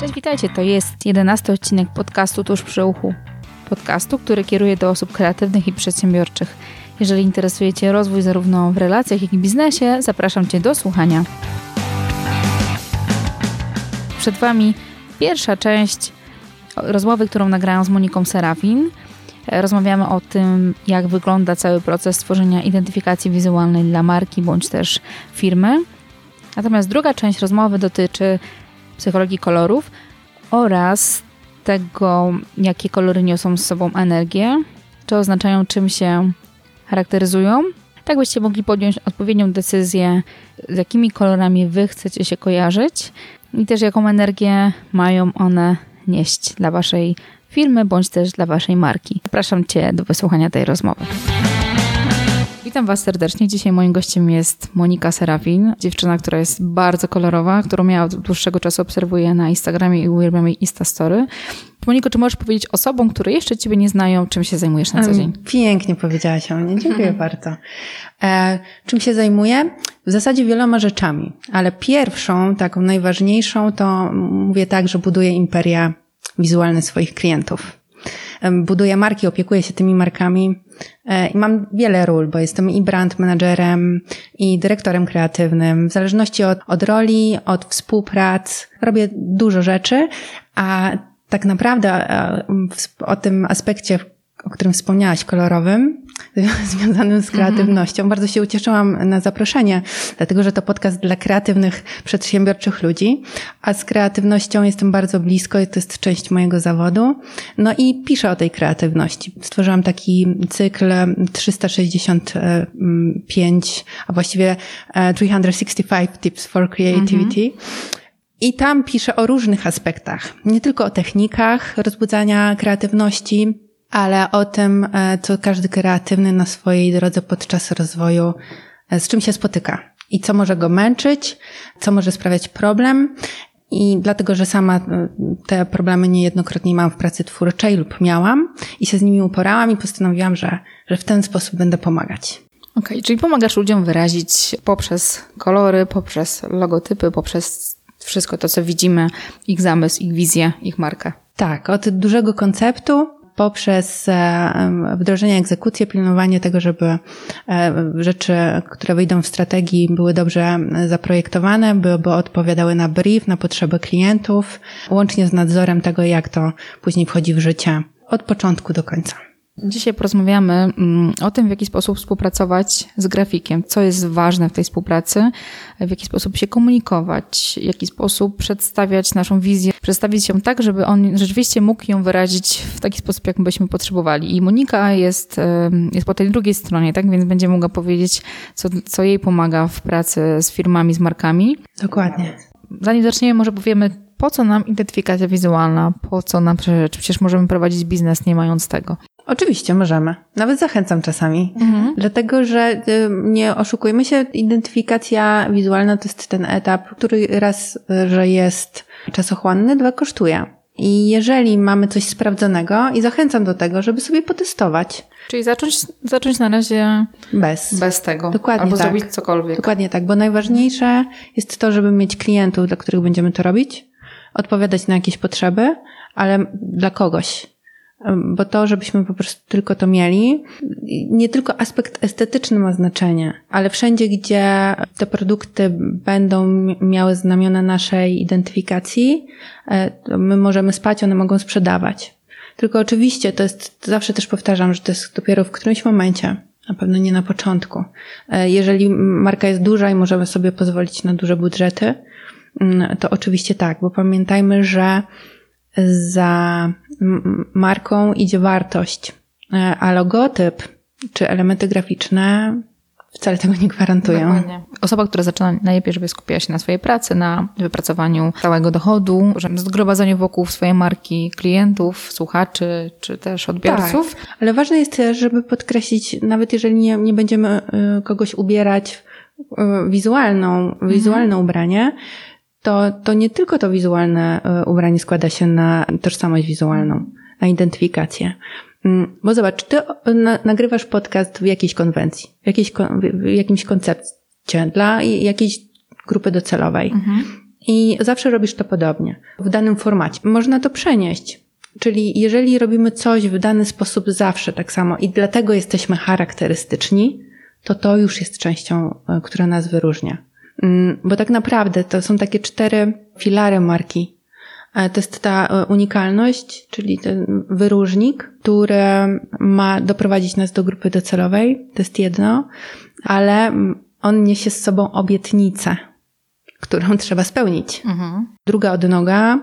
Cześć, witajcie. To jest jedenasty odcinek podcastu Tuż przy uchu. Podcastu, który kieruje do osób kreatywnych i przedsiębiorczych. Jeżeli interesuje Cię rozwój zarówno w relacjach, jak i biznesie, zapraszam Cię do słuchania. Przed Wami pierwsza część rozmowy, którą nagrałam z Moniką Serafin. Rozmawiamy o tym, jak wygląda cały proces tworzenia identyfikacji wizualnej dla marki bądź też firmy. Natomiast druga część rozmowy dotyczy psychologii kolorów oraz tego, jakie kolory niosą z sobą energię, czy oznaczają, czym się charakteryzują. Tak byście mogli podjąć odpowiednią decyzję, z jakimi kolorami wy chcecie się kojarzyć i też jaką energię mają one nieść dla waszej firmy bądź też dla waszej marki. Zapraszam cię do wysłuchania tej rozmowy. Witam Was serdecznie. Dzisiaj moim gościem jest Monika Serafin, dziewczyna, która jest bardzo kolorowa, którą ja od dłuższego czasu obserwuję na Instagramie i uwielbiam jej Instastory. Moniko, czy możesz powiedzieć osobom, które jeszcze Ciebie nie znają, czym się zajmujesz na co dzień? Pięknie powiedziałaś o mnie, dziękuję mhm. bardzo. E, czym się zajmuję? W zasadzie wieloma rzeczami, ale pierwszą, taką najważniejszą, to mówię tak, że buduję imperia wizualne swoich klientów buduję marki, opiekuję się tymi markami e, i mam wiele ról, bo jestem i brand managerem, i dyrektorem kreatywnym. W zależności od, od roli, od współprac, robię dużo rzeczy, a tak naprawdę o tym aspekcie, o którym wspomniałaś, kolorowym, związanym z kreatywnością. Bardzo się ucieszyłam na zaproszenie, dlatego że to podcast dla kreatywnych, przedsiębiorczych ludzi, a z kreatywnością jestem bardzo blisko to jest część mojego zawodu. No i piszę o tej kreatywności. Stworzyłam taki cykl 365, a właściwie 365 e, Tips for Creativity. I tam piszę o różnych aspektach, nie tylko o technikach rozbudzania kreatywności, ale o tym, e, co każdy kreatywny na swojej drodze podczas rozwoju, e, z czym się spotyka i co może go męczyć, co może sprawiać problem. I dlatego, że sama e, te problemy niejednokrotnie mam w pracy twórczej lub miałam i się z nimi uporałam i postanowiłam, że, że w ten sposób będę pomagać. Okej, okay, czyli pomagasz ludziom wyrazić poprzez kolory, poprzez logotypy, poprzez wszystko to, co widzimy, ich zamysł, ich wizję, ich markę. Tak, od dużego konceptu poprzez e, wdrożenie egzekucję, pilnowanie tego, żeby e, rzeczy, które wyjdą w strategii, były dobrze zaprojektowane, by, by odpowiadały na brief, na potrzeby klientów, łącznie z nadzorem tego, jak to później wchodzi w życie od początku do końca. Dzisiaj porozmawiamy mm, o tym, w jaki sposób współpracować z grafikiem, co jest ważne w tej współpracy, w jaki sposób się komunikować, w jaki sposób przedstawiać naszą wizję, przedstawić ją tak, żeby on rzeczywiście mógł ją wyrazić w taki sposób, jak byśmy potrzebowali. I Monika jest, jest po tej drugiej stronie, tak? Więc będzie mogła powiedzieć, co, co jej pomaga w pracy z firmami, z markami. Dokładnie. Zanim zaczniemy, może powiemy, po co nam identyfikacja wizualna, po co nam przecież, przecież możemy prowadzić biznes nie mając tego. Oczywiście możemy. Nawet zachęcam czasami. Mhm. Dlatego, że y, nie oszukujmy się, identyfikacja wizualna to jest ten etap, który raz, że jest czasochłonny, dwa kosztuje. I jeżeli mamy coś sprawdzonego i zachęcam do tego, żeby sobie potestować. Czyli zacząć, zacząć na razie bez. Bez tego. Dokładnie Albo tak. zrobić cokolwiek. Dokładnie tak, bo najważniejsze jest to, żeby mieć klientów, dla których będziemy to robić, odpowiadać na jakieś potrzeby, ale dla kogoś bo to, żebyśmy po prostu tylko to mieli, nie tylko aspekt estetyczny ma znaczenie, ale wszędzie, gdzie te produkty będą miały znamiona naszej identyfikacji, e, to my możemy spać, one mogą sprzedawać. Tylko oczywiście to jest, zawsze też powtarzam, że to jest dopiero w którymś momencie, na pewno nie na początku. E, jeżeli marka jest duża i możemy sobie pozwolić na duże budżety, mm, to oczywiście tak, bo pamiętajmy, że za marką idzie wartość, e, a logotyp czy elementy graficzne wcale tego nie gwarantują. Dokładnie. Osoba, która zaczyna najlepiej, żeby skupiała się na swojej pracy, na wypracowaniu całego dochodu, zgromadzeniu wokół swojej marki klientów, słuchaczy, czy też odbiorców. Tak, ale ważne jest też, żeby podkreślić, nawet jeżeli nie, nie będziemy e, kogoś ubierać w e, wizualną, wizualne mhm. ubranie, to, to nie tylko to wizualne e, ubranie składa się na tożsamość wizualną, na identyfikację. Mm, bo zobacz, ty nagrywasz podcast w jakiejś konwencji, w, jakiejś, w jakimś koncepcie dla jakiejś grupy docelowej. Mhm. i zawsze robisz to podobnie, w danym formacie. Można to przenieść. Czyli jeżeli robimy coś w dany sposób zawsze tak samo i dlatego jesteśmy charakterystyczni, to to już jest częścią, e, która nas wyróżnia. Mm, bo tak naprawdę to są takie cztery filary marki. E, to jest ta e, unikalność, czyli ten wyróżnik, który ma doprowadzić nas do grupy docelowej. To jest jedno, ale on niesie z sobą obietnicę, którą trzeba spełnić. Mhm. Druga odnoga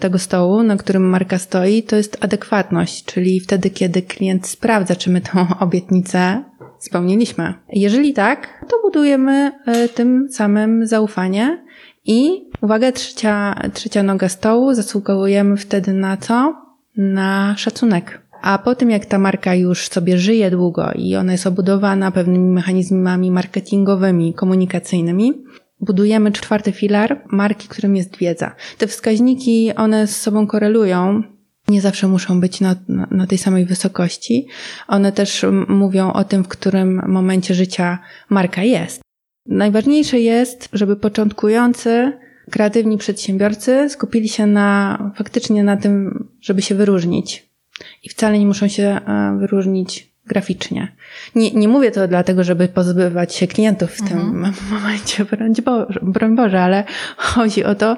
tego stołu, na którym marka stoi, to jest adekwatność, czyli wtedy, kiedy klient sprawdza, czy my tą obietnicę spełniliśmy. Jeżeli tak, to budujemy e, tym samym zaufanie i uwaga, trzecia, trzecia noga stołu, zasługujemy wtedy na co? Na szacunek. A po tym, jak ta marka już sobie żyje długo i ona jest obudowana pewnymi mechanizmami marketingowymi, komunikacyjnymi, budujemy czwarty filar marki, którym jest wiedza. Te wskaźniki, one z sobą korelują. Nie zawsze muszą być na, na, tej samej wysokości. One też mówią o tym, w którym momencie życia marka jest. Najważniejsze jest, żeby początkujący, kreatywni przedsiębiorcy skupili się na, faktycznie na tym, żeby się wyróżnić. I wcale nie muszą się e, wyróżnić graficznie. Nie, nie mówię to dlatego, żeby pozbywać się klientów w mhm. tym momencie, broń Boże, broń Boże, ale chodzi o to,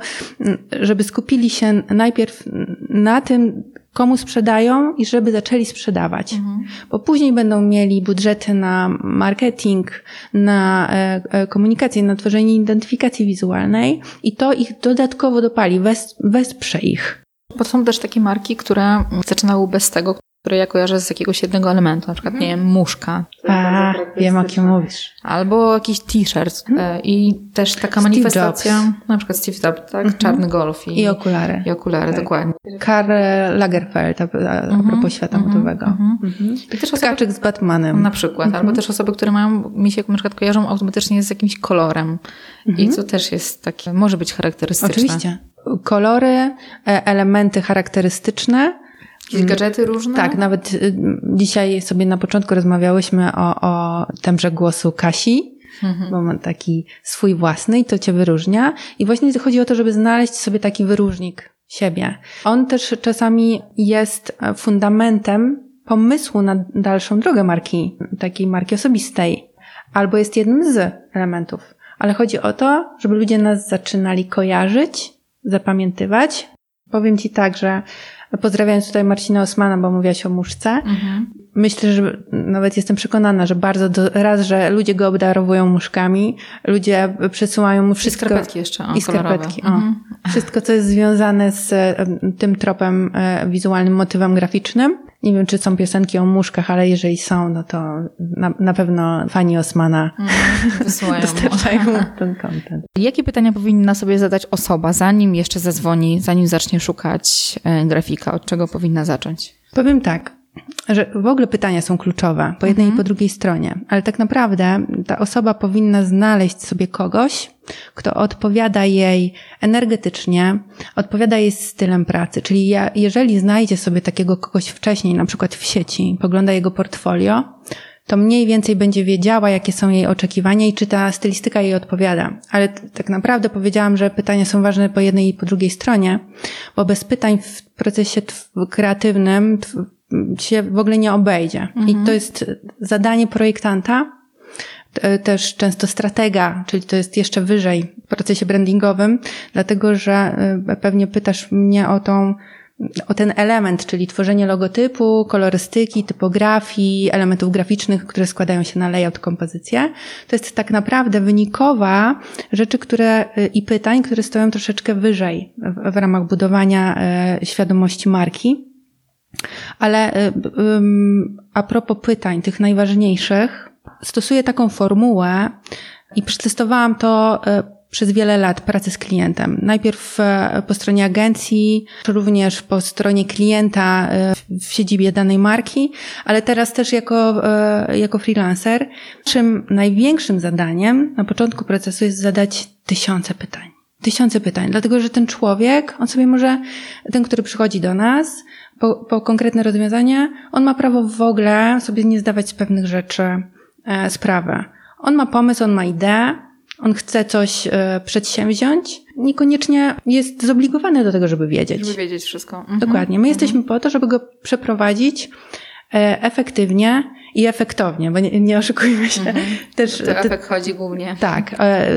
żeby skupili się najpierw na tym, komu sprzedają i żeby zaczęli sprzedawać. Mhm. Bo później będą mieli budżety na marketing, na e, e, komunikację, na tworzenie identyfikacji wizualnej i to ich dodatkowo dopali, wes, wesprze ich. Bo są też takie marki, które zaczynały bez tego, które ja kojarzę z jakiegoś jednego elementu, na przykład, nie wiem, muszka. A, wiem o kim mówisz. Albo jakiś t-shirt mhm. i też taka Steve manifestacja, Jobs. na przykład Steve Jobs, tak? Mhm. Czarny golf i, I okulary. I okulary, tak. dokładnie. Karl Lagerfeld, a, a mhm. propos świata mhm. modowego. Mhm. mhm. I też osoby, z Batmanem. Na przykład, albo też osoby, które mają, mi się na przykład kojarzą automatycznie z jakimś kolorem. I co też jest takie, może być charakterystyczne. Oczywiście. Kolory, e, elementy charakterystyczne, Jakieś gadżety różne? Tak, nawet y, dzisiaj sobie na początku rozmawiałyśmy o, o tembrze głosu Kasi, mhm. bo ma taki swój własny i to cię wyróżnia. I właśnie chodzi o to, żeby znaleźć sobie taki wyróżnik siebie. On też czasami jest fundamentem pomysłu na dalszą drogę marki, takiej marki osobistej, albo jest jednym z elementów. Ale chodzi o to, żeby ludzie nas zaczynali kojarzyć, zapamiętywać. Powiem Ci tak, że Pozdrawiając tutaj Marcina Osmana, bo mówiłaś o muszce. Mhm. Myślę, że nawet jestem przekonana, że bardzo do, raz, że ludzie go obdarowują muszkami, ludzie przesyłają mu wszystko. I skarpetki jeszcze. O, I skarpetki. O. Mhm. Wszystko, co jest związane z tym tropem e, wizualnym, motywem graficznym. Nie wiem, czy są piosenki o muszkach, ale jeżeli są, no to na, na pewno fani Osmana mm, dostarczają ten content. Jakie pytania powinna sobie zadać osoba, zanim jeszcze zadzwoni, zanim zacznie szukać e, grafika? Od czego powinna zacząć? Powiem tak że w ogóle pytania są kluczowe po jednej mhm. i po drugiej stronie, ale tak naprawdę ta osoba powinna znaleźć sobie kogoś, kto odpowiada jej energetycznie, odpowiada jej stylem pracy. Czyli ja, jeżeli znajdzie sobie takiego kogoś wcześniej, na przykład w sieci, pogląda jego portfolio, to mniej więcej będzie wiedziała, jakie są jej oczekiwania i czy ta stylistyka jej odpowiada. Ale tak naprawdę powiedziałam, że pytania są ważne po jednej i po drugiej stronie, bo bez pytań w procesie kreatywnym się w ogóle nie obejdzie. Mhm. I to jest zadanie projektanta, też często stratega, czyli to jest jeszcze wyżej w procesie brandingowym, dlatego że e, pewnie pytasz mnie o tą o ten element, czyli tworzenie logotypu, kolorystyki, typografii, elementów graficznych, które składają się na layout, kompozycję. To jest tak naprawdę wynikowa rzeczy, które e, i pytań, które stoją troszeczkę wyżej w, w ramach budowania e, świadomości marki. Ale a propos pytań, tych najważniejszych, stosuję taką formułę i przetestowałam to e, przez wiele lat pracy z klientem. Najpierw e, po stronie agencji, również po stronie klienta e, w siedzibie danej marki, ale teraz też jako, jako freelancer. Czym największym zadaniem na początku procesu jest zadać tysiące pytań. Tysiące pytań, dlatego że ten człowiek, on sobie może, ten, który przychodzi do nas, po, po konkretne rozwiązanie, on ma prawo w ogóle sobie nie zdawać z pewnych rzeczy e, sprawy. On ma pomysł, on ma ideę, on chce coś e, przedsięwziąć, niekoniecznie jest zobligowany do tego, żeby wiedzieć. Żeby wiedzieć wszystko. Mhm. Dokładnie. My jesteśmy po to, żeby go przeprowadzić e, efektywnie i efektownie, bo nie, nie oszukujmy się. Mhm. Też, to efekt chodzi głównie. Tak. E,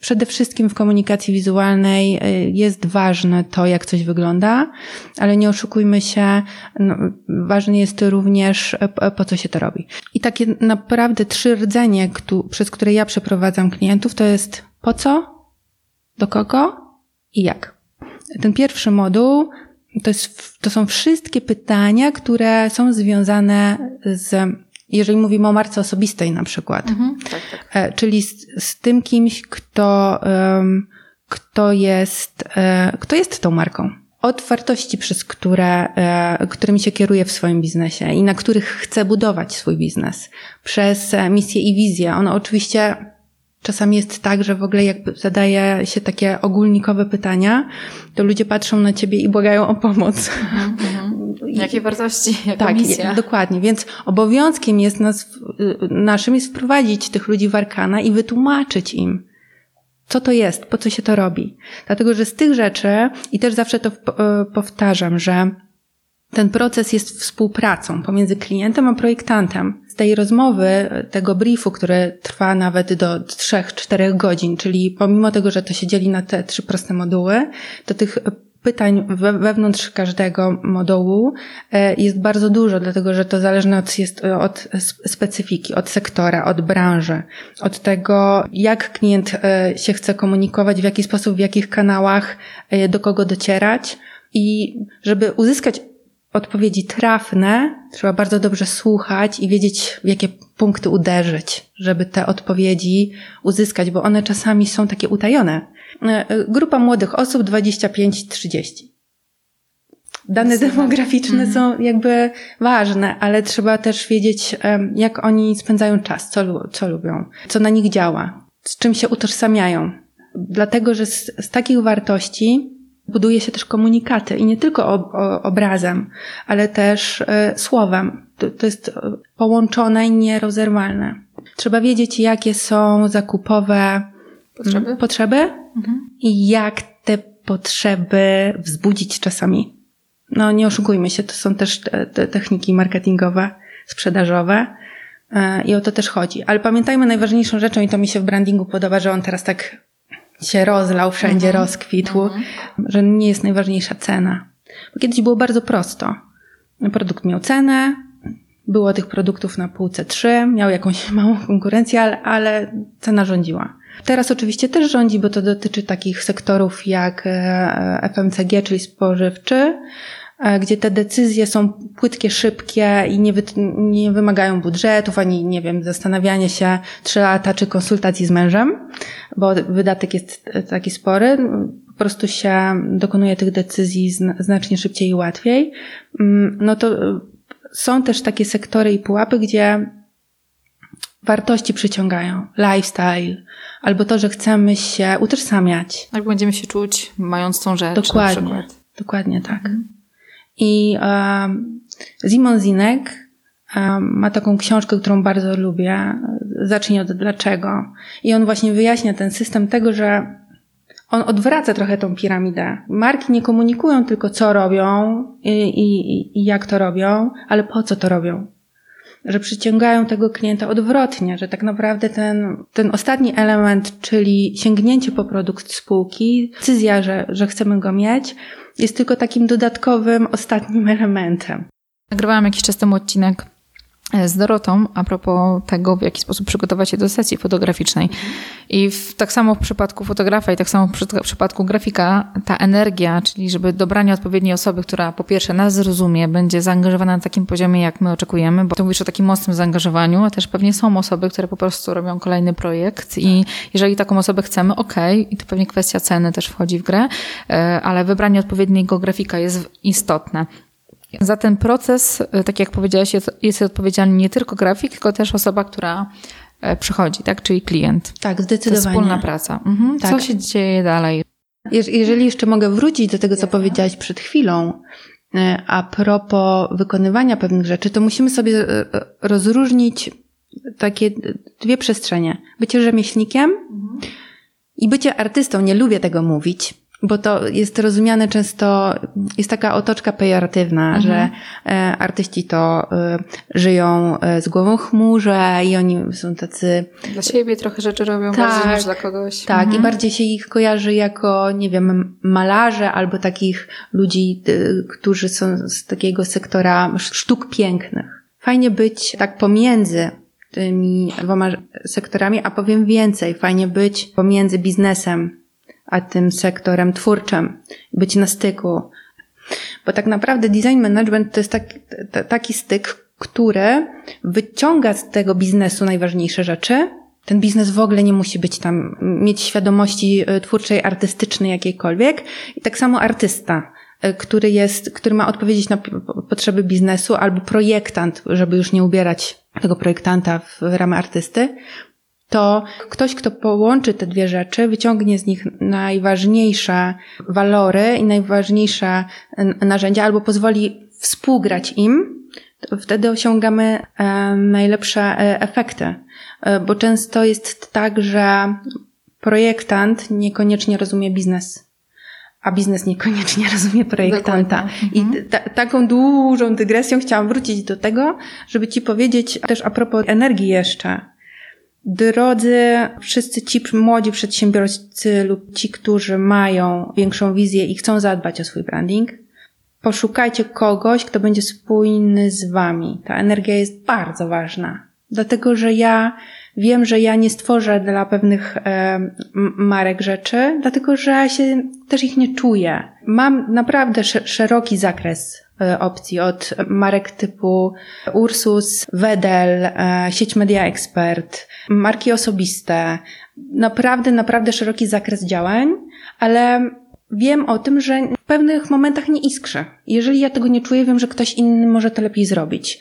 przede wszystkim w komunikacji wizualnej jest ważne to, jak coś wygląda, ale nie oszukujmy się, no, ważne jest również, po co się to robi. I takie naprawdę trzy rdzenie, przez które ja przeprowadzam klientów, to jest po co, do kogo i jak. Ten pierwszy moduł to, jest, to są wszystkie pytania, które są związane z, jeżeli mówimy o marce osobistej na przykład, mhm, tak, tak. E, czyli z, z, tym kimś, kto, um, kto jest, e, kto jest tą marką. Od wartości, przez które, e, którymi się kieruje w swoim biznesie i na których chce budować swój biznes, przez misję i wizję. Ono oczywiście Czasami jest tak, że w ogóle jak zadaje się takie ogólnikowe pytania, to ludzie patrzą na ciebie i błagają o pomoc. Mhm, mhm. Jakie wartości, jaka tak, misja. dokładnie. Więc obowiązkiem jest nas, naszym jest wprowadzić tych ludzi w arkana i wytłumaczyć im, co to jest, po co się to robi. Dlatego, że z tych rzeczy, i też zawsze to e, powtarzam, że ten proces jest współpracą pomiędzy klientem a projektantem. Z tej rozmowy, tego briefu, który trwa nawet do 3-4 godzin, czyli pomimo tego, że to się dzieli na te trzy proste moduły, to tych pytań wewnątrz każdego modułu e, jest bardzo dużo, dlatego że to zależne od, jest od specyfiki, od sektora, od branży, od tego, jak klient e, się chce komunikować, w jaki sposób, w jakich kanałach, e, do kogo docierać. I żeby uzyskać odpowiedzi trafne, trzeba bardzo dobrze słuchać i wiedzieć, w jakie punkty uderzyć, żeby te odpowiedzi uzyskać, bo one czasami są takie utajone. E, grupa młodych osób 25-30. Dane demograficzne mhm. są jakby ważne, ale trzeba też wiedzieć, jak oni spędzają czas, co, co lubią, co na nich działa, z czym się utożsamiają. Dlatego, że z, z takich wartości buduje się też komunikaty i nie tylko ob, o, obrazem, ale też e, słowem. To, to jest e, połączone i nierozerwalne. Trzeba wiedzieć, jakie są zakupowe potrzeby, potrzeby mhm. i jak te potrzeby wzbudzić czasami. No nie oszukujmy się, to są też te, te techniki marketingowe, sprzedażowe. E, I o to też chodzi. Ale pamiętajmy najważniejszą rzeczą, i to mi się w brandingu podoba, że on teraz tak się rozlał, wszędzie mhm. rozkwitł, mhm. że nie jest najważniejsza cena. Bo kiedyś było bardzo prosto. Produkt miał cenę, było tych produktów na półce trzy, miał jakąś małą konkurencję, ale, ale cena rządziła. Teraz oczywiście też rządzi, bo to dotyczy takich sektorów jak e, FMCG, czyli spożywczy, E, gdzie te decyzje są płytkie, szybkie i nie, wy, nie wymagają budżetów, ani, nie wiem, zastanawiania się trzy lata czy konsultacji z mężem, bo wydatek jest taki spory. Po prostu się dokonuje tych decyzji znacznie szybciej i łatwiej. Mm, no to e, są też takie sektory i pułapy, gdzie wartości przyciągają. Lifestyle, albo to, że chcemy się utożsamiać. Jak będziemy się czuć, mając tą rzecz. Dokładnie. Dokładnie tak. Mhm. I Simon Zinek ma taką książkę, którą bardzo lubię. Zacznij od dlaczego. I on właśnie wyjaśnia ten system tego, że on odwraca trochę tą piramidę. Marki nie komunikują tylko co robią i, i, i jak to robią, ale po co to robią. Że przyciągają tego klienta odwrotnie, że tak naprawdę ten, ten ostatni element, czyli sięgnięcie po produkt spółki, decyzja, że, że chcemy go mieć, jest tylko takim dodatkowym, ostatnim elementem. Nagrywałam jakiś czas temu odcinek z Dorotą a propos tego, w jaki sposób przygotować się do sesji fotograficznej. I w, tak samo w przypadku fotografa i tak samo w przypadku grafika, ta energia, czyli żeby dobranie odpowiedniej osoby, która po pierwsze nas zrozumie, będzie zaangażowana na takim poziomie, jak my oczekujemy, bo to mówisz o takim mocnym zaangażowaniu, a też pewnie są osoby, które po prostu robią kolejny projekt i jeżeli taką osobę chcemy, ok, i to pewnie kwestia ceny też wchodzi w grę, e, ale wybranie odpowiedniego grafika jest istotne. Za ten proces, e, tak jak powiedziałaś, jest, jest odpowiedzialny nie tylko grafik, tylko też osoba, która e, przychodzi, tak? Czyli klient. Tak, zdecydowanie. To wspólna praca. Mhm. Tak. Co się dzieje dalej? Jeżeli jeszcze mogę wrócić do tego, co powiedziałaś przed chwilą, e, a propos wykonywania pewnych rzeczy, to musimy sobie rozróżnić takie dwie przestrzenie. Bycie rzemieślnikiem mhm. I bycie artystą, nie lubię tego mówić, bo to jest rozumiane często, jest taka otoczka pejoratywna, mhm. że e, artyści to e, żyją e, z głową chmurze i oni są tacy... Dla siebie trochę rzeczy robią tak, bardziej niż dla kogoś. Tak, mhm. i bardziej się ich kojarzy jako, nie wiem, malarze albo takich ludzi, którzy są z takiego sektora sztuk pięknych. Fajnie być tak pomiędzy tymi dwoma sektorami, a powiem więcej, fajnie być pomiędzy biznesem a tym sektorem twórczym, być na styku. Bo tak naprawdę design management to jest tak, taki styk, który wyciąga z tego biznesu najważniejsze rzeczy. Ten biznes w ogóle nie musi być tam, mieć świadomości e, twórczej, artystycznej jakiejkolwiek. I tak samo artysta, e, który jest, który ma odpowiedzieć na potrzeby biznesu, albo projektant, żeby już nie ubierać tego projektanta w ramy artysty, to ktoś, kto połączy te dwie rzeczy, wyciągnie z nich najważniejsze walory i najważniejsze narzędzia, albo pozwoli współgrać im, to wtedy osiągamy e, najlepsze e, efekty. E, bo często jest tak, że projektant niekoniecznie rozumie biznes a biznes niekoniecznie rozumie projektanta. I mhm. ta, taką dużą dygresją chciałam wrócić do tego, żeby Ci powiedzieć też a propos energii jeszcze, Drodzy wszyscy ci młodzi przedsiębiorcy lub ci, którzy mają większą wizję i chcą zadbać o swój branding, poszukajcie kogoś, kto będzie spójny z wami. Ta energia jest bardzo ważna. Dlatego, że ja wiem, że ja nie stworzę dla pewnych e, marek rzeczy, dlatego, że się też ich nie czuję. Mam naprawdę szeroki zakres E, opcji, od marek typu Ursus, Wedel, e, sieć Media Expert, marki osobiste. Naprawdę, naprawdę szeroki zakres działań, ale wiem o tym, że w pewnych momentach nie iskrzę. Jeżeli ja tego nie czuję, wiem, że ktoś inny może to lepiej zrobić.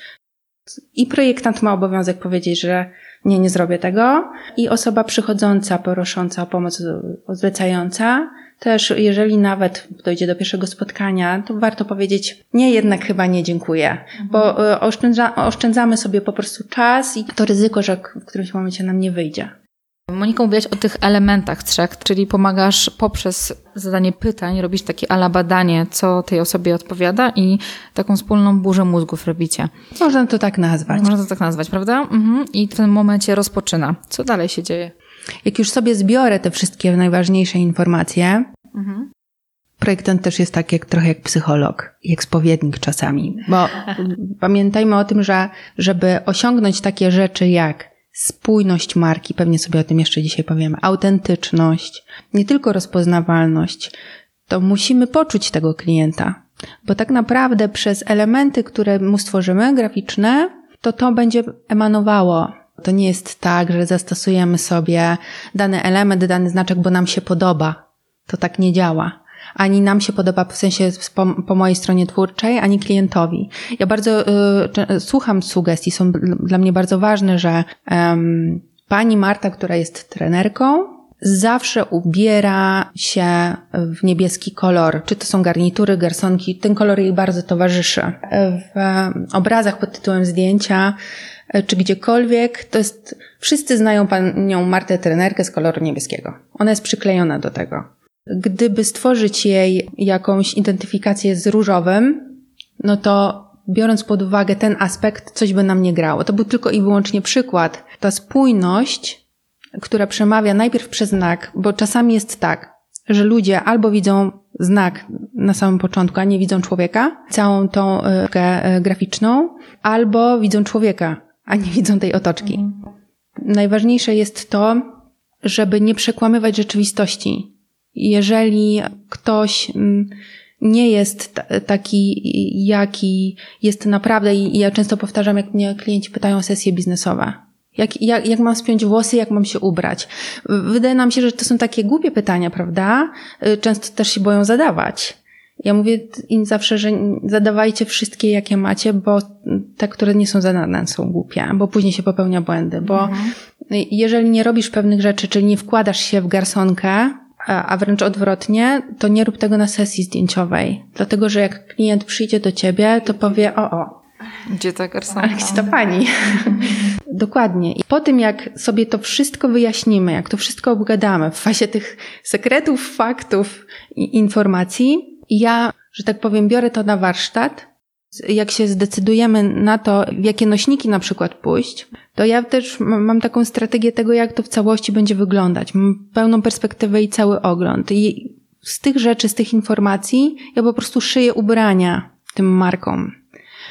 I projektant ma obowiązek powiedzieć, że nie, nie zrobię tego. I osoba przychodząca, prosząca o pomoc, zlecająca, też jeżeli nawet dojdzie do pierwszego spotkania, to warto powiedzieć, nie, jednak chyba nie dziękuję, mhm. bo e, oszczędza, oszczędzamy sobie po prostu czas i to ryzyko, że w którymś momencie nam nie wyjdzie. Monika, mówiłaś o tych elementach trzech, czyli pomagasz poprzez zadanie pytań, robisz takie ala badanie, co tej osobie odpowiada i taką wspólną burzę mózgów robicie. Można to tak nazwać. Można to tak nazwać, prawda? Mhm. I w tym momencie rozpoczyna. Co dalej się dzieje? Jak już sobie zbiorę te wszystkie najważniejsze informacje, mhm. projektant też jest tak jak, trochę jak psycholog, jak spowiednik czasami. Bo pamiętajmy o tym, że żeby osiągnąć takie rzeczy jak spójność marki, pewnie sobie o tym jeszcze dzisiaj powiemy, autentyczność, nie tylko rozpoznawalność, to musimy poczuć tego klienta. Bo tak naprawdę przez elementy, które mu stworzymy, graficzne, to to będzie emanowało to nie jest tak, że zastosujemy sobie dany element, dany znaczek, bo nam się podoba. To tak nie działa. Ani nam się podoba w sensie po, po mojej stronie twórczej, ani klientowi. Ja bardzo y, słucham sugestii, są dla mnie bardzo ważne, że pani Marta, która jest trenerką, zawsze ubiera się w niebieski kolor. Czy to są garnitury, garsonki, ten kolor jej bardzo towarzyszy. W obrazach pod tytułem zdjęcia E, czy gdziekolwiek, to jest, wszyscy znają panią Martę trenerkę z koloru niebieskiego. Ona jest przyklejona do tego. Gdyby stworzyć jej jakąś identyfikację z różowym, no to biorąc pod uwagę ten aspekt, coś by nam nie grało. To był tylko i wyłącznie przykład. Ta spójność, która przemawia najpierw przez znak, bo czasami jest tak, że ludzie albo widzą znak na samym początku, a nie widzą człowieka, całą tą y, graficzną, albo widzą człowieka, a nie widzą tej otoczki. Mhm. Najważniejsze jest to, żeby nie przekłamywać rzeczywistości. Jeżeli ktoś mm, nie jest taki, jaki jest naprawdę, i ja często powtarzam, jak mnie klienci pytają o sesje biznesowe. Jak, jak, jak mam spiąć włosy, jak mam się ubrać? Wydaje nam się, że to są takie głupie pytania, prawda? Y, często też się boją zadawać. Ja mówię im zawsze, że zadawajcie wszystkie, jakie macie, bo te, które nie są zadane, są głupie, bo później się popełnia błędy, bo mhm. jeżeli nie robisz pewnych rzeczy, czyli nie wkładasz się w garsonkę, a wręcz odwrotnie, to nie rób tego na sesji zdjęciowej. Dlatego, że jak klient przyjdzie do ciebie, to powie, o, o. Gdzie ta garsonka? Gdzie ta pani? Dokładnie. I po tym, jak sobie to wszystko wyjaśnimy, jak to wszystko obgadamy w fazie tych sekretów, faktów i informacji, ja, że tak powiem, biorę to na warsztat. Jak się zdecydujemy na to, w jakie nośniki na przykład pójść, to ja też mam taką strategię tego, jak to w całości będzie wyglądać. Mam pełną perspektywę i cały ogląd. I z tych rzeczy, z tych informacji, ja po prostu szyję ubrania tym markom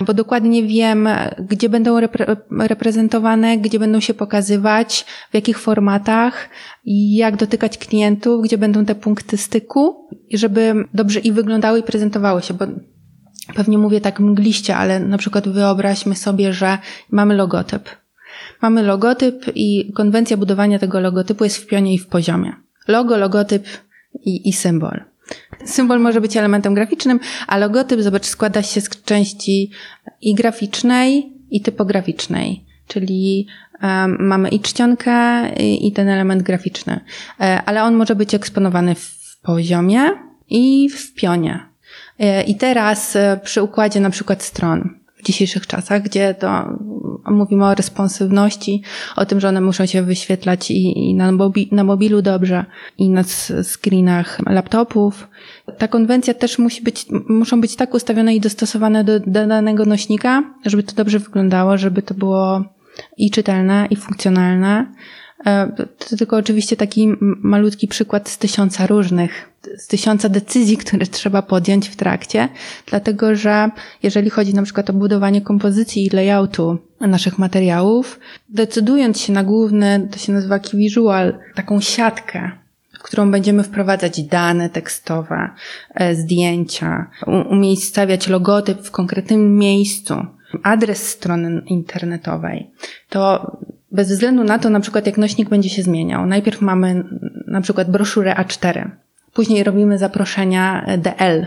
bo dokładnie wiem, gdzie będą repre reprezentowane, gdzie będą się pokazywać, w jakich formatach, jak dotykać klientów, gdzie będą te punkty styku, żeby dobrze i wyglądały i prezentowały się, bo pewnie mówię tak mgliście, ale na przykład wyobraźmy sobie, że mamy logotyp. Mamy logotyp i konwencja budowania tego logotypu jest w pionie i w poziomie. Logo, logotyp i, i symbol. Symbol może być elementem graficznym, a logotyp, zobacz, składa się z części i graficznej, i typograficznej. Czyli um, mamy i czcionkę, i, i ten element graficzny. E, ale on może być eksponowany w poziomie i w pionie. E, I teraz e, przy układzie na przykład stron w dzisiejszych czasach, gdzie to mówimy o responsywności, o tym, że one muszą się wyświetlać i, i na, mobi, na mobilu dobrze, i na screenach laptopów. Ta konwencja też musi być, muszą być tak ustawione i dostosowane do, do danego nośnika, żeby to dobrze wyglądało, żeby to było i czytelne, i funkcjonalne. E, to tylko oczywiście taki malutki przykład z tysiąca różnych, z tysiąca decyzji, które trzeba podjąć w trakcie, dlatego że jeżeli chodzi na przykład o budowanie kompozycji i layoutu naszych materiałów, decydując się na główny, to się nazywa key visual, taką siatkę, w którą będziemy wprowadzać dane tekstowe, e, zdjęcia, umiejscawiać logotyp w konkretnym miejscu, adres strony internetowej, to bez względu na to, na przykład jak nośnik będzie się zmieniał. Najpierw mamy na przykład broszurę A4, później robimy zaproszenia DL,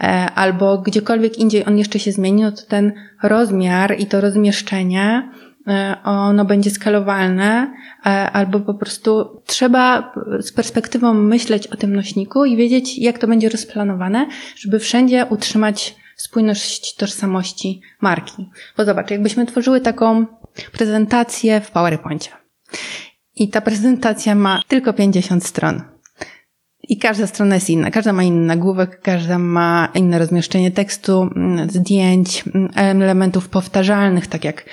e, albo gdziekolwiek indziej on jeszcze się zmieni, no to ten rozmiar i to rozmieszczenie e, ono będzie skalowalne, e, albo po prostu trzeba z perspektywą myśleć o tym nośniku i wiedzieć, jak to będzie rozplanowane, żeby wszędzie utrzymać spójność tożsamości marki. Bo zobacz, jakbyśmy tworzyły taką prezentację w PowerPoincie. I ta prezentacja ma tylko 50 stron. I każda strona jest inna. Każda ma inny nagłówek, każda ma inne rozmieszczenie tekstu, mm, zdjęć, mm, elementów powtarzalnych, tak jak,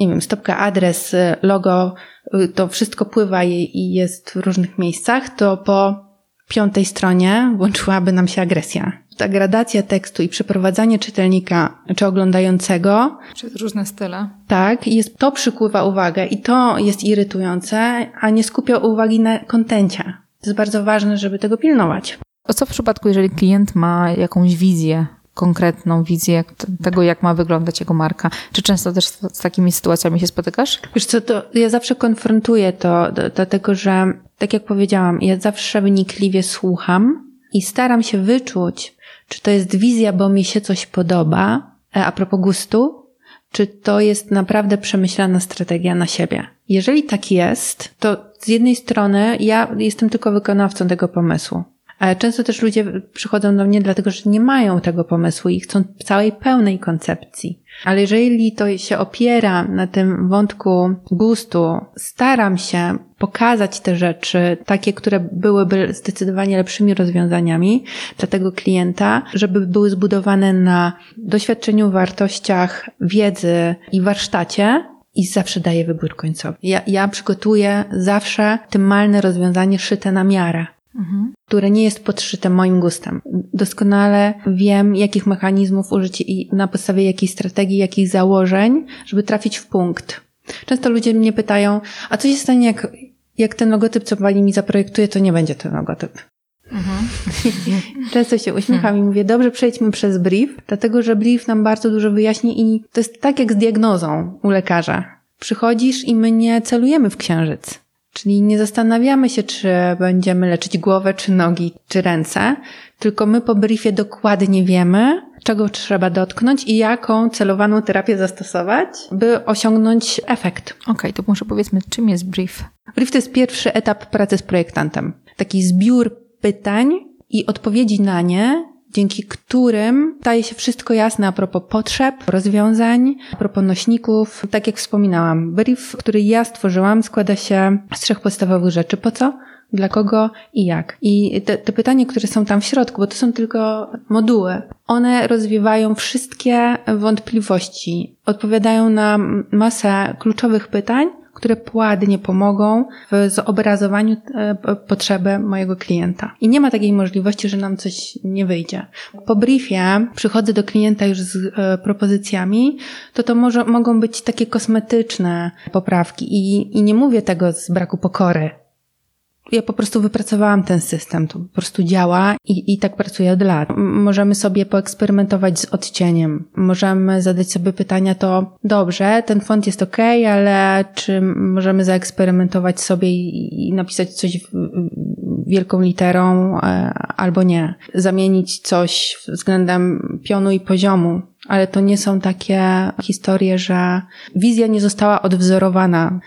nie wiem, stopka, adres, logo, y, to wszystko pływa i jest w różnych miejscach, to po piątej stronie włączyłaby nam się agresja ta gradacja tekstu i przeprowadzanie czytelnika czy oglądającego. Przez różne style. Tak, jest, to przykływa uwagę i to jest irytujące, a nie skupia uwagi na kontencie. To jest bardzo ważne, żeby tego pilnować. A co w przypadku, jeżeli klient ma jakąś wizję, konkretną wizję tego, jak ma wyglądać jego marka? Czy często też z takimi sytuacjami się spotykasz? Wiesz co, to ja zawsze konfrontuję to, dlatego że, tak jak powiedziałam, ja zawsze wynikliwie słucham i staram się wyczuć, czy to jest wizja, bo mi się coś podoba, e, a propos gustu, czy to jest naprawdę przemyślana strategia na siebie. Jeżeli tak jest, to z jednej strony ja jestem tylko wykonawcą tego pomysłu. Często też ludzie przychodzą do mnie dlatego, że nie mają tego pomysłu i chcą całej pełnej koncepcji. Ale jeżeli to się opiera na tym wątku gustu, staram się pokazać te rzeczy, takie, które byłyby zdecydowanie lepszymi rozwiązaniami dla tego klienta, żeby były zbudowane na doświadczeniu, wartościach, wiedzy i warsztacie, i zawsze daję wybór końcowy. Ja, ja przygotuję zawsze optymalne rozwiązanie szyte na miarę mhm. które nie jest podszyte moim gustem. Doskonale wiem, jakich mechanizmów użyć i na podstawie jakiej strategii, jakich założeń, żeby trafić w punkt. Często ludzie mnie pytają, a co się stanie, jak, jak ten logotyp, co pani mi zaprojektuje, to nie będzie ten logotyp. Mhm. Często się uśmiecham i mówię, dobrze, przejdźmy przez brief, dlatego że brief nam bardzo dużo wyjaśni i to jest tak jak z diagnozą u lekarza. Przychodzisz i my nie celujemy w księżyc. Czyli nie zastanawiamy się, czy będziemy leczyć głowę, czy nogi, czy ręce, tylko my po briefie dokładnie wiemy, czego trzeba dotknąć i jaką celowaną terapię zastosować, by osiągnąć efekt. Okej, okay, to może powiedzmy, czym jest brief? Brief to jest pierwszy etap pracy z projektantem. Taki zbiór pytań i odpowiedzi na nie dzięki którym staje się wszystko jasne a propos potrzeb, rozwiązań, a propos nośników. Tak jak wspominałam, brief, który ja stworzyłam, składa się z trzech podstawowych rzeczy. Po co? dla kogo i jak. I te, te pytania, które są tam w środku, bo to są tylko moduły, one rozwiewają wszystkie wątpliwości, odpowiadają na masę kluczowych pytań, które pładnie pomogą w zobrazowaniu e, potrzeby mojego klienta. I nie ma takiej możliwości, że nam coś nie wyjdzie. Po briefie przychodzę do klienta już z e, propozycjami, to to może, mogą być takie kosmetyczne poprawki i, i nie mówię tego z braku pokory, ja po prostu wypracowałam ten system, to po prostu działa i, i tak pracuję od lat. Możemy sobie poeksperymentować z odcieniem. Możemy zadać sobie pytania to, dobrze, ten font jest ok, ale czy możemy zaeksperymentować sobie i, i napisać coś wielką literą e, albo nie. Zamienić coś względem pionu i poziomu. Ale to nie są takie historie, że wizja nie została odwzorowana.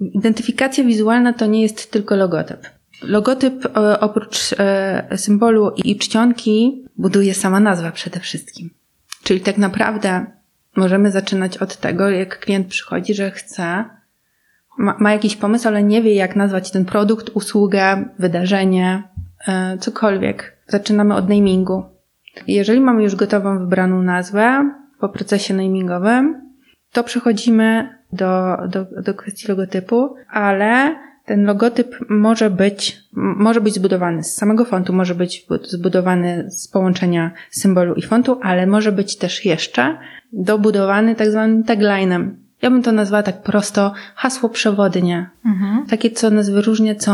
Identyfikacja wizualna to nie jest tylko logotyp. Logotyp e, oprócz e, symbolu i czcionki buduje sama nazwa przede wszystkim. Czyli tak naprawdę możemy zaczynać od tego, jak klient przychodzi, że chce, ma, ma jakiś pomysł, ale nie wie, jak nazwać ten produkt, usługę, wydarzenie, e, cokolwiek. Zaczynamy od namingu. Jeżeli mamy już gotową, wybraną nazwę po procesie namingowym, to przechodzimy do, do, do kwestii logotypu, ale ten logotyp może być, może być zbudowany z samego fontu, może być zbudowany z połączenia symbolu i fontu, ale może być też jeszcze dobudowany tak zwanym taglinem. Ja bym to nazwała tak prosto hasło przewodnie. Mhm. Takie, co nas wyróżnia, co,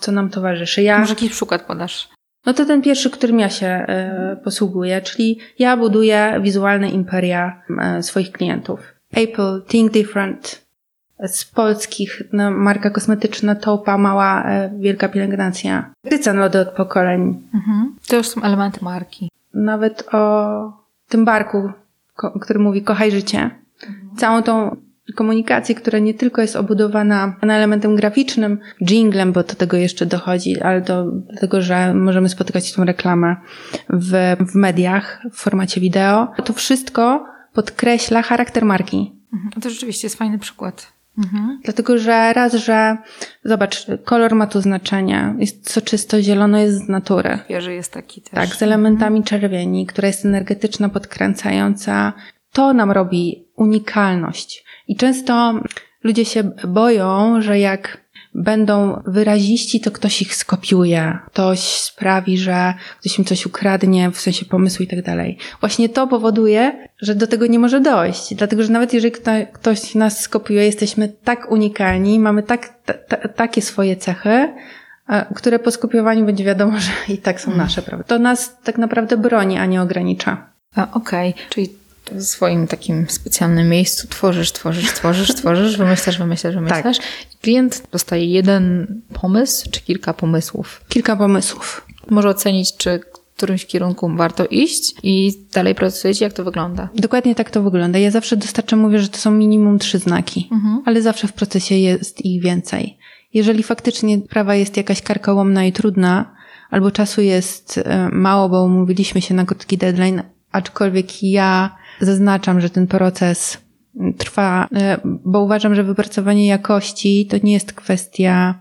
co nam towarzyszy. Ja, może jakiś przykład podasz? No to ten pierwszy, którym ja się y, posługuję, czyli ja buduję wizualne imperia y, swoich klientów. Apple Think Different z polskich, no, marka kosmetyczna Taupa, mała, e, wielka pielęgnacja. Ryca lody od pokoleń. Mhm. To już są elementy marki. Nawet o tym barku, który mówi kochaj życie. Mhm. Całą tą komunikację, która nie tylko jest obudowana na elementem graficznym, jinglem, bo do tego jeszcze dochodzi, ale do, do tego, że możemy spotykać tą reklamę w, w mediach w formacie wideo. To wszystko podkreśla charakter marki. Mhm. To rzeczywiście jest fajny przykład. Mhm. Dlatego, że raz, że zobacz, kolor ma tu znaczenie. Jest soczysto zielono jest z natury. Wieży jest taki też. Tak, z elementami czerwieni, która jest energetyczna, podkręcająca. To nam robi unikalność. I często ludzie się boją, że jak będą wyraziści, to ktoś ich skopiuje. Ktoś sprawi, że ktoś im coś ukradnie, w sensie pomysłu i tak dalej. Właśnie to powoduje, że do tego nie może dojść. Dlatego, że nawet jeżeli ktoś nas skopiuje, jesteśmy tak unikalni, mamy tak, takie swoje cechy, które po skopiowaniu będzie wiadomo, że i tak są nasze, prawda? To nas tak naprawdę broni, a nie ogranicza. Okej, okay. czyli w swoim takim specjalnym miejscu tworzysz, tworzysz, tworzysz, tworzysz, wymyślasz, wymyślasz, wymyślasz. Tak. Klient dostaje jeden pomysł czy kilka pomysłów? Kilka pomysłów. Może ocenić, czy w którymś kierunku warto iść i dalej procesujecie, jak to wygląda? Dokładnie tak to wygląda. Ja zawsze dostarczam, mówię, że to są minimum trzy znaki, mhm. ale zawsze w procesie jest ich więcej. Jeżeli faktycznie prawa jest jakaś karkołomna i trudna, albo czasu jest e, mało, bo umówiliśmy się na krótki deadline, aczkolwiek ja zaznaczam, że ten proces trwa, e, bo uważam, że wypracowanie jakości to nie jest kwestia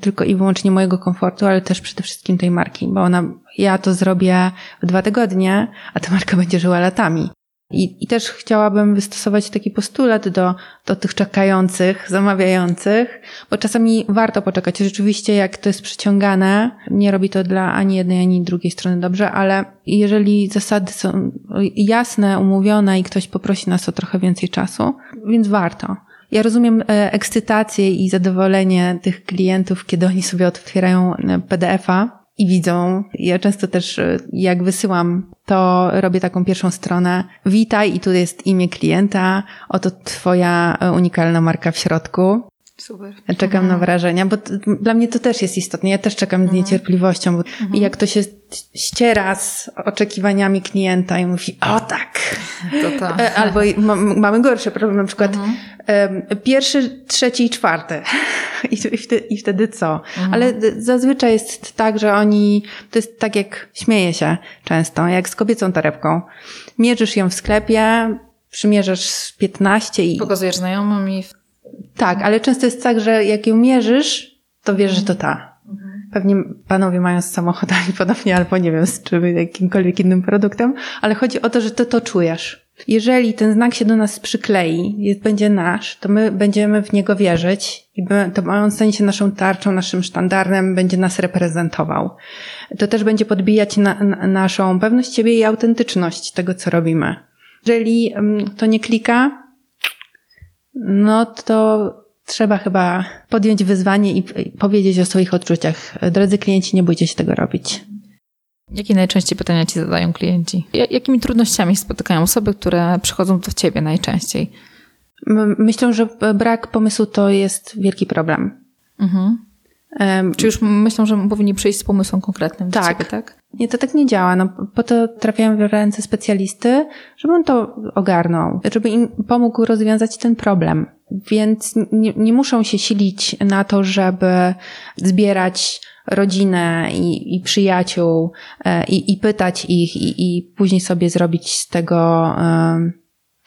tylko i wyłącznie mojego komfortu, ale też przede wszystkim tej marki, bo ona, ja to zrobię w dwa tygodnie, a ta marka będzie żyła latami. I, I też chciałabym wystosować taki postulat do, do tych czekających, zamawiających, bo czasami warto poczekać. Rzeczywiście, jak to jest przyciągane, nie robi to dla ani jednej, ani drugiej strony dobrze, ale jeżeli zasady są jasne, umówione i ktoś poprosi nas o trochę więcej czasu, więc warto. Ja rozumiem e, ekscytację i zadowolenie tych klientów, kiedy oni sobie otwierają e, PDF-a i widzą. Ja często też, e, jak wysyłam, to robię taką pierwszą stronę. Witaj i tu jest imię klienta, oto twoja e, unikalna marka w środku. Super. Czekam mhm. na wrażenia, bo to, dla mnie to też jest istotne. Ja też czekam mhm. z niecierpliwością, bo mhm. jak to się ściera z oczekiwaniami klienta i mówi, o tak. To to. E, albo ma, mamy gorszy problem, na przykład um, pierwszy, trzeci i czwarty. I, i, wtedy, I wtedy co? Mhm. Ale zazwyczaj jest tak, że oni, to jest tak jak śmieje się często, jak z kobiecą torebką. Mierzysz ją w sklepie, przymierzasz 15 i... Pokazujesz znajomym i tak, ale często jest tak, że jak ją mierzysz, to wiesz, że to ta. Pewnie panowie mają z samochodami podobnie, albo nie wiem, z czym, jakimkolwiek innym produktem, ale chodzi o to, że ty to czujesz. Jeżeli ten znak się do nas przyklei, jest, będzie nasz, to my będziemy w niego wierzyć i to on stanie się naszą tarczą, naszym sztandarem, będzie nas reprezentował. To też będzie podbijać na, na, naszą pewność siebie i autentyczność tego, co robimy. Jeżeli mm, to nie klika, no to trzeba chyba podjąć wyzwanie i powiedzieć o swoich odczuciach. Drodzy klienci, nie bójcie się tego robić. Jakie najczęściej pytania ci zadają klienci? Jakimi trudnościami spotykają osoby, które przychodzą do ciebie najczęściej? Myślę, że brak pomysłu to jest wielki problem. Mhm. Czy już myślą, że powinni przyjść z pomysłem konkretnym tak. ciebie, tak? Nie, to tak nie działa. No, po to trafiają w ręce specjalisty, żeby on to ogarnął, żeby im pomógł rozwiązać ten problem. Więc nie, nie muszą się silić na to, żeby zbierać rodzinę i, i przyjaciół e, i, i pytać ich i, i później sobie zrobić z tego um,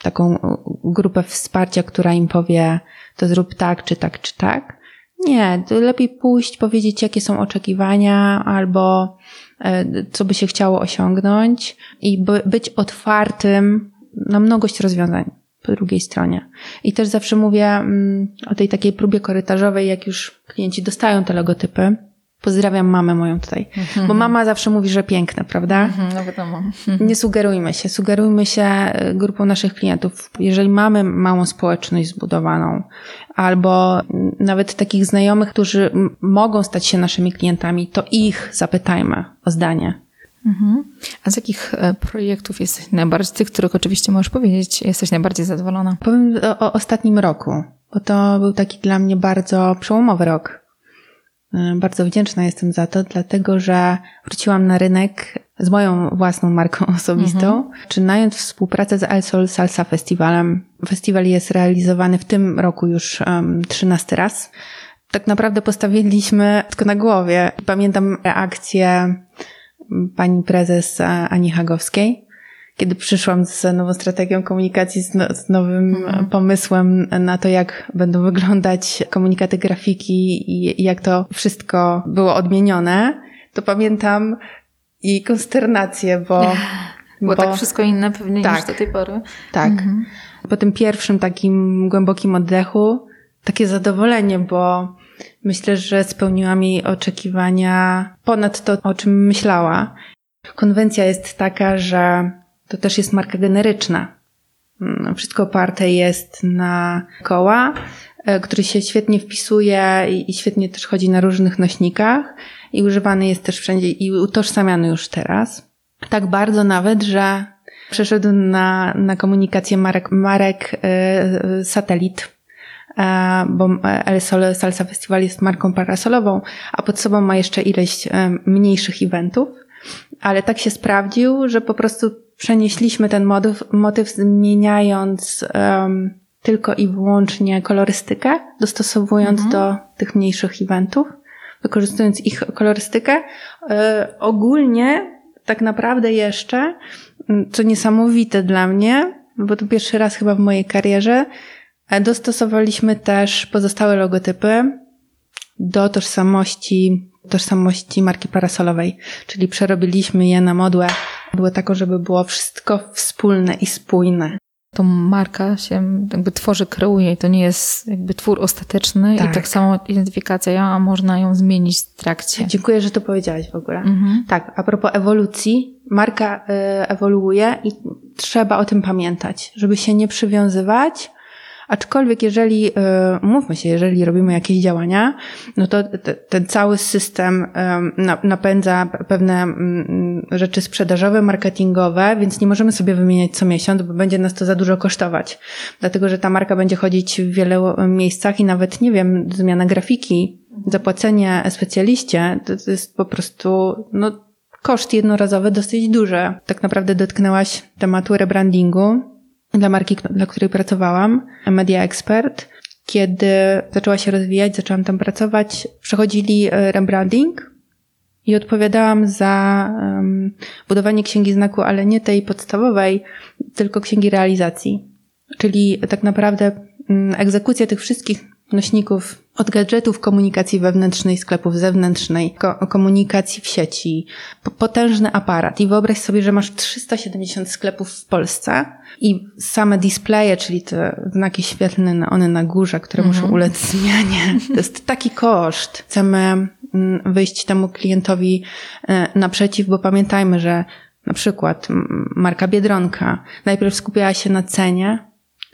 taką grupę wsparcia, która im powie to zrób tak, czy tak, czy tak. Nie, lepiej pójść, powiedzieć, jakie są oczekiwania albo e, co by się chciało osiągnąć i być otwartym na mnogość rozwiązań po drugiej stronie. I też zawsze mówię mm, o tej takiej próbie korytarzowej, jak już klienci dostają te logotypy, Pozdrawiam mamę moją tutaj. Mhm. Bo mama zawsze mówi, że piękne, prawda? Mhm, no wiadomo. Nie sugerujmy się. Sugerujmy się e, grupą naszych klientów. Jeżeli mamy małą społeczność zbudowaną, albo nawet takich znajomych, którzy mogą stać się naszymi klientami, to ich zapytajmy o zdanie. Mhm. A z jakich e, projektów jesteś najbardziej, tych, których oczywiście możesz powiedzieć, jesteś najbardziej zadowolona? Powiem o, o ostatnim roku, bo to był taki dla mnie bardzo przełomowy rok E, bardzo wdzięczna jestem za to, dlatego że wróciłam na rynek z moją własną marką osobistą, mhm. czynając współpracę z El Sol Salsa Festiwalem. Festiwal jest realizowany w tym roku już um, 13 raz. Tak naprawdę postawiliśmy tylko na głowie. Pamiętam reakcję pani prezes Ani Hagowskiej, kiedy przyszłam z nową strategią komunikacji, z, no, nowym mhm. pomysłem na to, jak będą wyglądać komunikaty grafiki i jak to wszystko było odmienione, to pamiętam i konsternację, bo... Było bo, tak wszystko inne pewnie tak, niż do tej pory. Tak. Mhm. Po tym pierwszym takim głębokim oddechu, takie zadowolenie, bo myślę, że spełniłam jej oczekiwania ponad to, o czym myślała. Konwencja jest taka, że to też jest marka generyczna. Mm, wszystko oparte jest na koła, e, który się świetnie wpisuje i świetnie też chodzi na różnych nośnikach i używany jest też wszędzie i utożsamiany już teraz. Tak bardzo nawet, że przeszedł na, na komunikację marek, marek yy, satelit, yy, bo El Sol Salsa Festival jest marką parasolową, a pod sobą ma jeszcze ileś yy, mniejszych eventów, ale tak się sprawdził, że po prostu przenieśliśmy ten motyw, motyw zmieniając tylko i wyłącznie kolorystykę, dostosowując mhm. do tych mniejszych eventów, wykorzystując ich kolorystykę. E, ogólnie, tak naprawdę jeszcze, co niesamowite dla mnie, bo to pierwszy raz chyba w mojej karierze, e, dostosowaliśmy też pozostałe logotypy do tożsamości tożsamości marki parasolowej, czyli przerobiliśmy je na modłę, modłę taką, żeby było wszystko wspólne i spójne. To marka się jakby tworzy, kreuje i to nie jest jakby twór ostateczny tak. i tak samo identyfikacja, a można ją zmienić w trakcie. Dziękuję, że to powiedziałaś w ogóle. Mhm. Tak, a propos ewolucji, marka y, ewoluuje i trzeba o tym pamiętać, żeby się nie przywiązywać, Aczkolwiek jeżeli, y, mówmy się, jeżeli robimy jakieś działania, no to ten cały system napędza pewne mm, rzeczy sprzedażowe, marketingowe, więc nie możemy sobie wymieniać co miesiąc, bo będzie nas to za dużo kosztować. Dlatego, że ta marka będzie chodzić w wielu miejscach i nawet, nie wiem, zmiana grafiki, zapłacenie specjaliście, to jest po prostu, no, koszt jednorazowy dosyć duży. Tak naprawdę dotknęłaś tematu rebrandingu dla marki, dla której pracowałam, Media Expert. Kiedy zaczęła się rozwijać, zaczęłam tam pracować, przechodzili e, rebranding i odpowiadałam za um, budowanie księgi znaku, ale nie tej podstawowej, tylko księgi realizacji. Czyli tak naprawdę um, egzekucja tych wszystkich nośników od gadżetów komunikacji wewnętrznej, sklepów zewnętrznej, ko komunikacji w sieci, potężny aparat. I wyobraź sobie, że masz 370 sklepów w Polsce i same displaye, czyli te znaki świetlne, one na górze, które muszą mhm. ulec zmianie. To jest taki koszt. Chcemy mm, wyjść temu klientowi e, naprzeciw, bo pamiętajmy, że na przykład marka Biedronka najpierw skupiała się na cenie,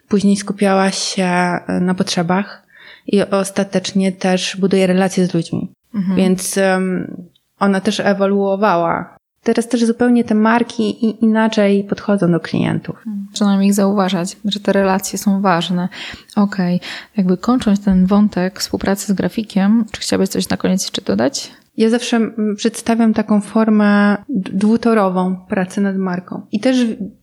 później skupiała się e, na potrzebach, i ostatecznie też buduje relacje z ludźmi. Mhm. Więc um, ona też ewoluowała. Teraz też zupełnie te marki inaczej podchodzą do klientów. Przynajmniej mhm. ich zauważać, że te relacje są ważne. Okej, okay. jakby kończąc ten wątek współpracy z grafikiem, czy chciałabyś coś na koniec jeszcze dodać? Ja zawsze przedstawiam taką formę dwutorową pracy nad marką. I też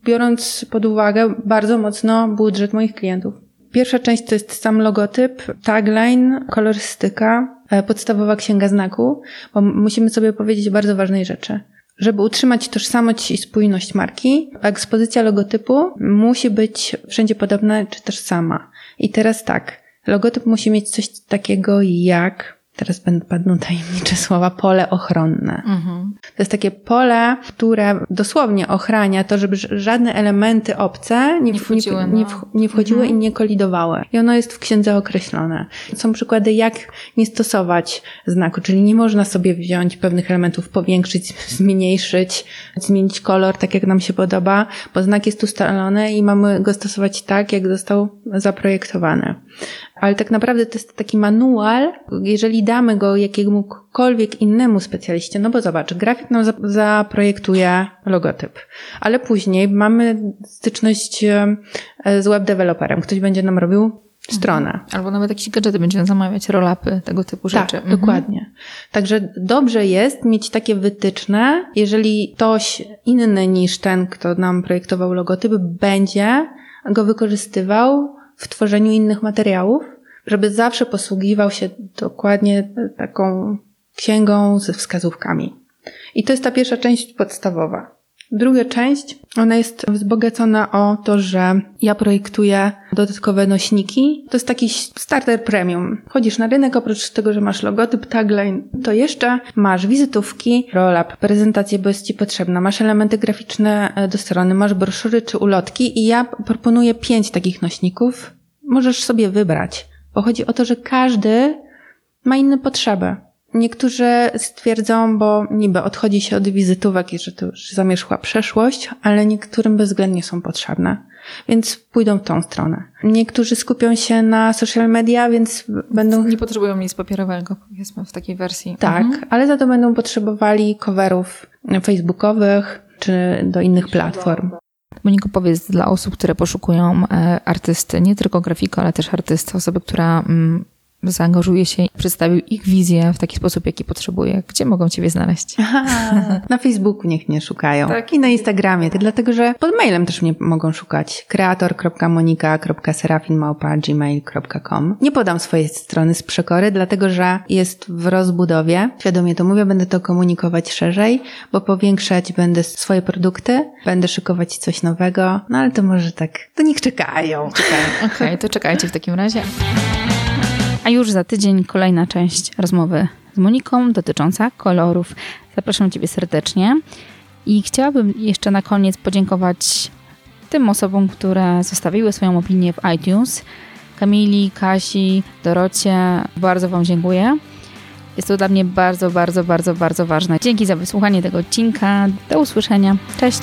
biorąc pod uwagę bardzo mocno budżet moich klientów. Pierwsza część to jest sam logotyp, tagline, kolorystyka, e, podstawowa księga znaku, bo musimy sobie powiedzieć bardzo ważnej rzeczy. Żeby utrzymać tożsamość i spójność marki, ekspozycja logotypu musi być wszędzie podobna czy też sama. I teraz tak, logotyp musi mieć coś takiego jak teraz padną tajemnicze słowa, pole ochronne. Mhm. To jest takie pole, które dosłownie ochrania to, żeby żadne elementy obce nie, nie wchodziły, nie, nie, no. nie wchodziły mhm. i nie kolidowały. I ono jest w księdze określone. Są przykłady, jak nie stosować znaku, czyli nie można sobie wziąć pewnych elementów, powiększyć, zmniejszyć, zmienić kolor tak, jak nam się podoba, bo znak jest ustalony i mamy go stosować tak, jak został zaprojektowany ale tak naprawdę to jest taki manual, jeżeli damy go jakiemukolwiek innemu specjaliście, no bo zobacz, grafik nam zaprojektuje logotyp, ale później mamy styczność e, z web developerem, ktoś będzie nam robił stronę. Mhm. Albo nawet jakieś gadżety będziemy zamawiać, rolapy, tego typu tak, rzeczy. Tak, mhm. dokładnie. Także dobrze jest mieć takie wytyczne, jeżeli ktoś inny niż ten, kto nam projektował logotyp, będzie go wykorzystywał w tworzeniu innych materiałów, żeby zawsze posługiwał się dokładnie taką księgą ze wskazówkami. I to jest ta pierwsza część podstawowa. Druga część, ona jest wzbogacona o to, że ja projektuję dodatkowe nośniki. To jest taki starter premium. Chodzisz na rynek, oprócz tego, że masz logotyp, tagline, to jeszcze masz wizytówki, roll-up, prezentację, bo jest Ci potrzebna. Masz elementy graficzne e, do strony, masz broszury czy ulotki i ja proponuję pięć takich nośników. Możesz sobie wybrać, bo chodzi o to, że każdy ma inne potrzeby. Niektórzy stwierdzą, bo niby odchodzi się od wizytówek i że to już zamierzchła przeszłość, ale niektórym bezwzględnie są potrzebne, więc pójdą w tą stronę. Niektórzy skupią się na social media, więc będą... Nie potrzebują nic papierowego, powiedzmy, w takiej wersji. Tak, mhm. ale za to będą potrzebowali coverów facebookowych czy do innych platform. Moniko, powiedz dla osób, które poszukują e, artysty, nie tylko grafika, ale też artysty, osoby, która mm, zaangażuje się i przedstawił ich wizję w taki sposób, jaki potrzebuje. Gdzie mogą Ciebie znaleźć? Aha, na Facebooku niech mnie szukają. Tak. I na Instagramie, dlatego że pod mailem też mnie mogą szukać. kreator.monika.serafinmałpa.gmail.com Nie podam swojej strony z przekory, dlatego że jest w rozbudowie. Świadomie to mówię, będę to komunikować szerzej, bo powiększać będę swoje produkty, będę szykować coś nowego, no ale to może tak, to niech czekają. Czekają. Okej, okay, to czekajcie w takim razie. A już za tydzień kolejna część rozmowy z Moniką dotycząca kolorów. Zapraszam Ciebie serdecznie. I chciałabym jeszcze na koniec podziękować tym osobom, które zostawiły swoją opinię w iTunes. Kamili, Kasi, Dorocie, bardzo Wam dziękuję. Jest to dla mnie bardzo, bardzo, bardzo, bardzo ważne. Dzięki za wysłuchanie tego odcinka. Do usłyszenia. Cześć!